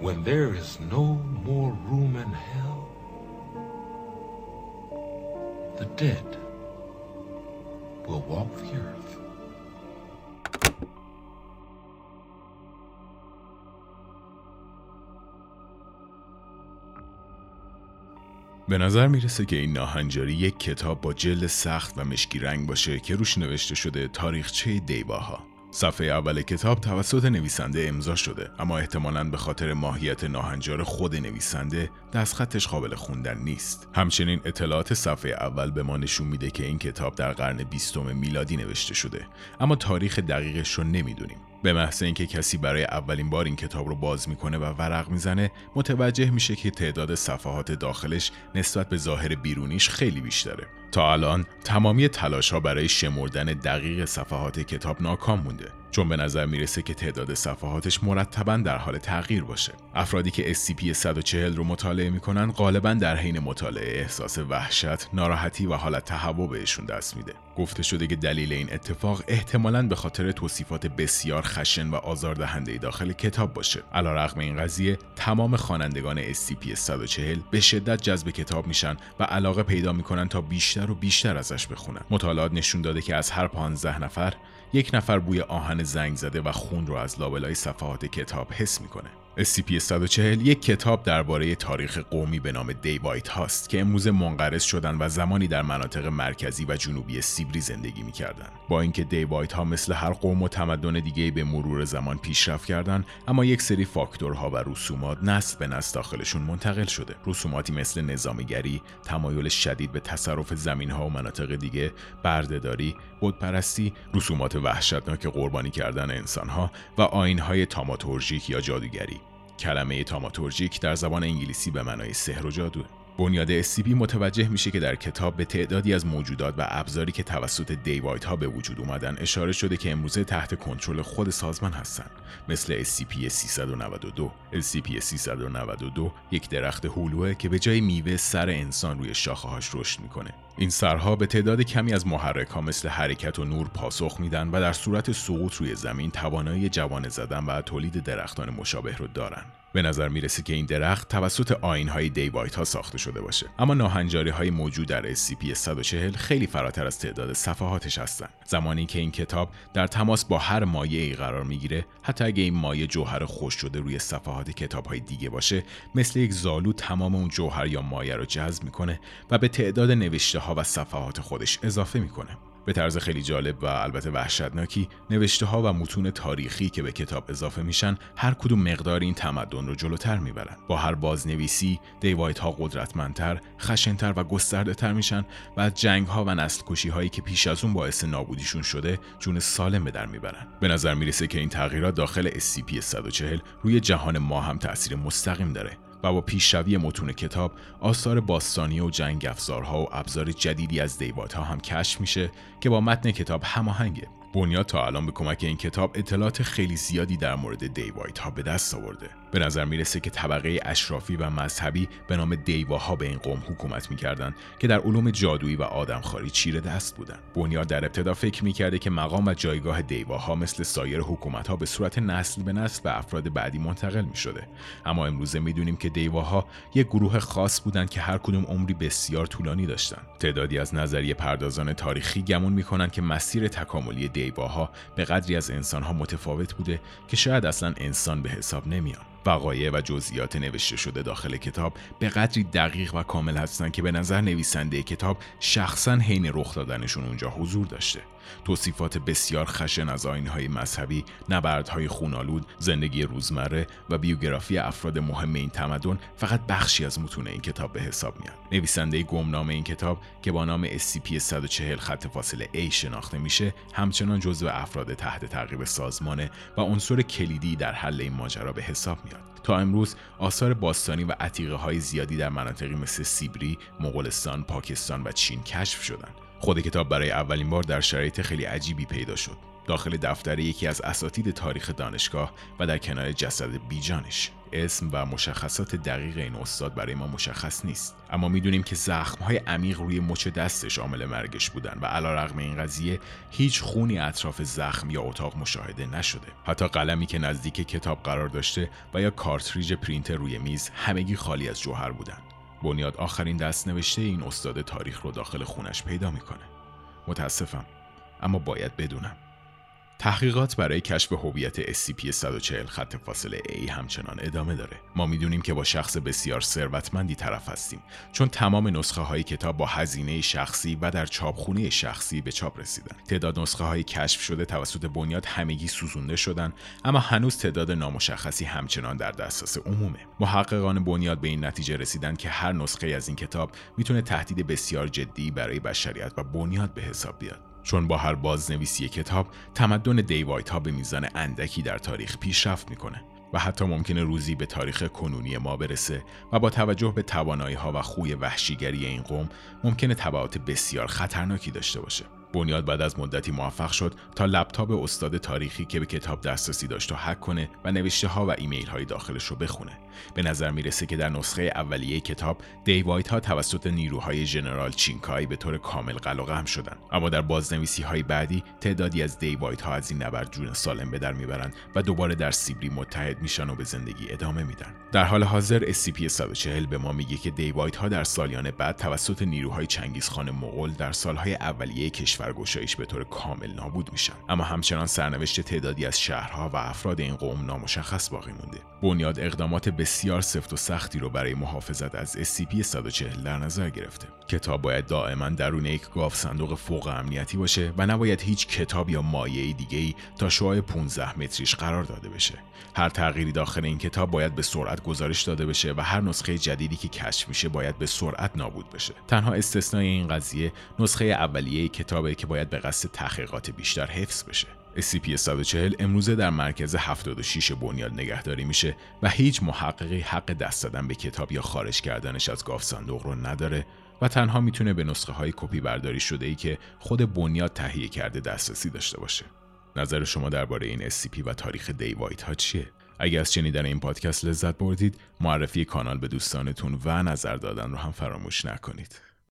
when there is no more room in hell, the dead will walk the earth. به نظر می‌رسه که این ناهنجاری یک کتاب با جلد سخت و مشکی رنگ باشه که روش نوشته شده تاریخچه دیواها صفحه اول کتاب توسط نویسنده امضا شده اما احتمالاً به خاطر ماهیت ناهنجار خود نویسنده دستخطش قابل خوندن نیست. همچنین اطلاعات صفحه اول به ما نشون میده که این کتاب در قرن بیستم میلادی نوشته شده اما تاریخ دقیقش رو نمی‌دونیم. به محض اینکه کسی برای اولین بار این کتاب رو باز می‌کنه و ورق می‌زنه متوجه میشه که تعداد صفحات داخلش نسبت به ظاهر بیرونیش خیلی بیشتره. تا الان تمامی تلاش ها برای شمردن دقیق صفحات کتاب ناکام مونده. چون به نظر می‌رسه که تعداد صفحاتش مرتبا در حال تغییر باشه. افرادی که SCP 140 رو مطالعه می‌کنن غالبا در حین مطالعه احساس وحشت، ناراحتی و حالت تهوع بهشون دست میده. گفته شده که دلیل این اتفاق احتمالاً به خاطر توصیفات بسیار خشن و آزاردهنده داخل کتاب باشه. علیرغم این قضیه تمام خوانندگان SCP 140 به شدت جذب کتاب میشن و علاقه پیدا می‌کنن تا بیشتر و بیشتر ازش بخونن. مطالعات نشون داده که از هر 15 نفر یک نفر بوی آهن زنگ زده و خون رو از لابلای صفحات کتاب حس می‌کنه. SCP-140 یک کتاب درباره تاریخ قومی به نام دی وایت هاست که امروز منقرض شدن و زمانی در مناطق مرکزی و جنوبی سیبری زندگی می‌کردند. با اینکه دی وایت ها مثل هر قوم و تمدن دیگه به مرور زمان پیشرفت کردند، اما یک سری فاکتورها و رسومات نسل به نسل داخلشون منتقل شده. رسوماتی مثل نظامیگری، تمایل شدید به تصرف زمین ها و مناطق دیگه، بردهداری، بتپرستی، رسومات وحشتناک قربانی کردن انسان ها و آین های تاماتورژیک یا جادوگری. کلمه تاماتورژیک در زبان انگلیسی به معنای سحر و جادو. بنیاد SCP متوجه میشه که در کتاب به تعدادی از موجودات و ابزاری که توسط دیوایت ها به وجود اومدن اشاره شده که امروزه تحت کنترل خود سازمان هستند مثل SCP 392 SCP 392 یک درخت هولوه که به جای میوه سر انسان روی شاخه هاش رشد می‌کنه. این سرها به تعداد کمی از محرک ها مثل حرکت و نور پاسخ میدن و در صورت سقوط روی زمین توانایی جوانه زدن و تولید درختان مشابه رو دارن. به نظر می‌رسه که این درخت توسط آین های دیوایت ها ساخته شده باشه. اما ناهنجاری های موجود در SCP 140 خیلی فراتر از تعداد صفحاتش هستند زمانی که این کتاب در تماس با هر مایه ای قرار می‌گیره حتی اگه این مایه جوهر خوش شده روی صفحات کتاب های دیگه باشه مثل یک زالو تمام اون جوهر یا مایه رو جذب می‌کنه و به تعداد نوشته و صفحات خودش اضافه می‌کنه. به طرز خیلی جالب و البته وحشتناکی نوشته ها و متون تاریخی که به کتاب اضافه میشن هر کدوم مقدار این تمدن رو جلوتر می‌برن. با هر بازنویسی دیوایت ها قدرتمندتر خشنتر و گسترده تر میشن و از جنگ ها و نسل کشی هایی که پیش از اون باعث نابودیشون شده جون سالم به در می‌برن. به نظر می‌رسه که این تغییرات داخل SCP 140 روی جهان ما هم تاثیر مستقیم داره. و با پیشروی متون کتاب آثار باستانی و جنگ افزارها و ابزار جدیدی از دیوات هم کشف میشه که با متن کتاب هماهنگه. بنیاد تا الان به کمک این کتاب اطلاعات خیلی زیادی در مورد دیوایت ها به دست آورده. به نظر می‌رسه که طبقه اشرافی و مذهبی به نام دیواها به این قوم حکومت می‌کردند که در علوم جادویی و آدمخواری چیره دست بودند بنیاد در ابتدا فکر می‌کرده که مقام و جایگاه دیواها مثل سایر حکومت ها به صورت نسل به نسل به افراد بعدی منتقل می‌شده. اما امروزه می‌دونیم که دیواها یک گروه خاص بودند که هر کدوم عمری بسیار طولانی داشتند تعدادی از نظریه پردازان تاریخی گمون می‌کنند که مسیر تکاملی دیواها به قدری از انسانها متفاوت بوده که شاید اصلا انسان به حساب نمیان وقایع و جزئیات نوشته شده داخل کتاب به قدری دقیق و کامل هستند که به نظر نویسنده کتاب شخصا حین رخ دادنشون اونجا حضور داشته توصیفات بسیار خشن از آینهای مذهبی، نبردهای خونالود، زندگی روزمره و بیوگرافی افراد مهم این تمدن فقط بخشی از متون این کتاب به حساب میاد. نویسنده گمنام این کتاب که با نام SCP 140 خط فاصله A شناخته میشه، همچنان جزو افراد تحت تعقیب سازمانه و عنصر کلیدی در حل این ماجرا به حساب میاد. تا امروز آثار باستانی و عتیقه های زیادی در مناطقی مثل سیبری، مغولستان، پاکستان و چین کشف شدند. خود کتاب برای اولین بار در شرایط خیلی عجیبی پیدا شد. داخل دفتر یکی از اساتید تاریخ دانشگاه و در کنار جسد بیجانش. اسم و مشخصات دقیق این استاد برای ما مشخص نیست. اما می‌دونیم که زخمهای عمیق روی مچ دستش عامل مرگش بودن و علیرغم این قضیه هیچ خونی اطراف زخم یا اتاق مشاهده نشده. حتی قلمی که نزدیک کتاب قرار داشته و یا کارتریج پرینتر روی میز همگی خالی از جوهر بودن. بنیاد آخرین دست نوشته این استاد تاریخ رو داخل خونش پیدا می‌کنه. متاسفم. اما باید بدونم. تحقیقات برای کشف هویت SCP-140 خط فاصله A همچنان ادامه داره. ما می‌دونیم که با شخص بسیار ثروتمندی طرف هستیم چون تمام نسخه های کتاب با هزینه شخصی و در چاپخونه شخصی به چاپ رسیدن. تعداد نسخه های کشف شده توسط بنیاد همگی سوزونده شدن اما هنوز تعداد نامشخصی همچنان در دسترس عمومه. محققان بنیاد به این نتیجه رسیدن که هر نسخه از این کتاب می‌تونه تهدید بسیار جدی برای بشریت و بنیاد به حساب بیاد. چون با هر بازنویسی کتاب تمدن دیوایت ها به میزان اندکی در تاریخ پیشرفت می‌کنه و حتی ممکنه روزی به تاریخ کنونی ما برسه و با توجه به توانایی ها و خوی وحشیگری این قوم ممکنه تبعات بسیار خطرناکی داشته باشه. بنیاد بعد از مدتی موفق شد تا لپتاپ استاد تاریخی که به کتاب دسترسی داشت و هک کنه و نوشته ها و ایمیل های داخلش رو بخونه. به نظر می‌رسه که در نسخه اولیه کتاب دیوایت ها توسط نیروهای ژنرال چینکای به طور کامل قلقم شدن اما در بازنویسی های بعدی تعدادی از دیوایت ها از این نبرد جون سالم به در می‌برند و دوباره در سیبری متحد میشن و به زندگی ادامه میدن در حال حاضر SCP-140 به ما میگه که دیوایت ها در سالیان بعد توسط نیروهای چنگیزخان مغول در سالهای اولیه گشایش به طور کامل نابود میشن اما همچنان سرنوشت تعدادی از شهرها و افراد این قوم نامشخص باقی مونده بنیاد اقدامات بسیار سفت و سختی رو برای محافظت از SCP-140 در نظر گرفته. کتاب باید دائما درون یک گاف صندوق فوق امنیتی باشه و نباید هیچ کتاب یا مایه دیگه ای تا شعاع 15 متریش قرار داده بشه. هر تغییری داخل این کتاب باید به سرعت گزارش داده بشه و هر نسخه جدیدی که کشف میشه باید به سرعت نابود بشه. تنها استثنای این قضیه نسخه اولیه کتابه که باید به قصد تحقیقات بیشتر حفظ بشه. SCP-140 امروزه در مرکز 76 بنیاد نگهداری میشه و هیچ محققی حق دست دادن به کتاب یا خارج کردنش از گاف صندوق رو نداره و تنها می‌تونه به نسخه های کپی برداری شده ای که خود بنیاد تهیه کرده دسترسی داشته باشه. نظر شما درباره این SCP و تاریخ دیوایت ها چیه؟ اگر از شنیدن این پادکست لذت بردید، معرفی کانال به دوستانتون و نظر دادن رو هم فراموش نکنید.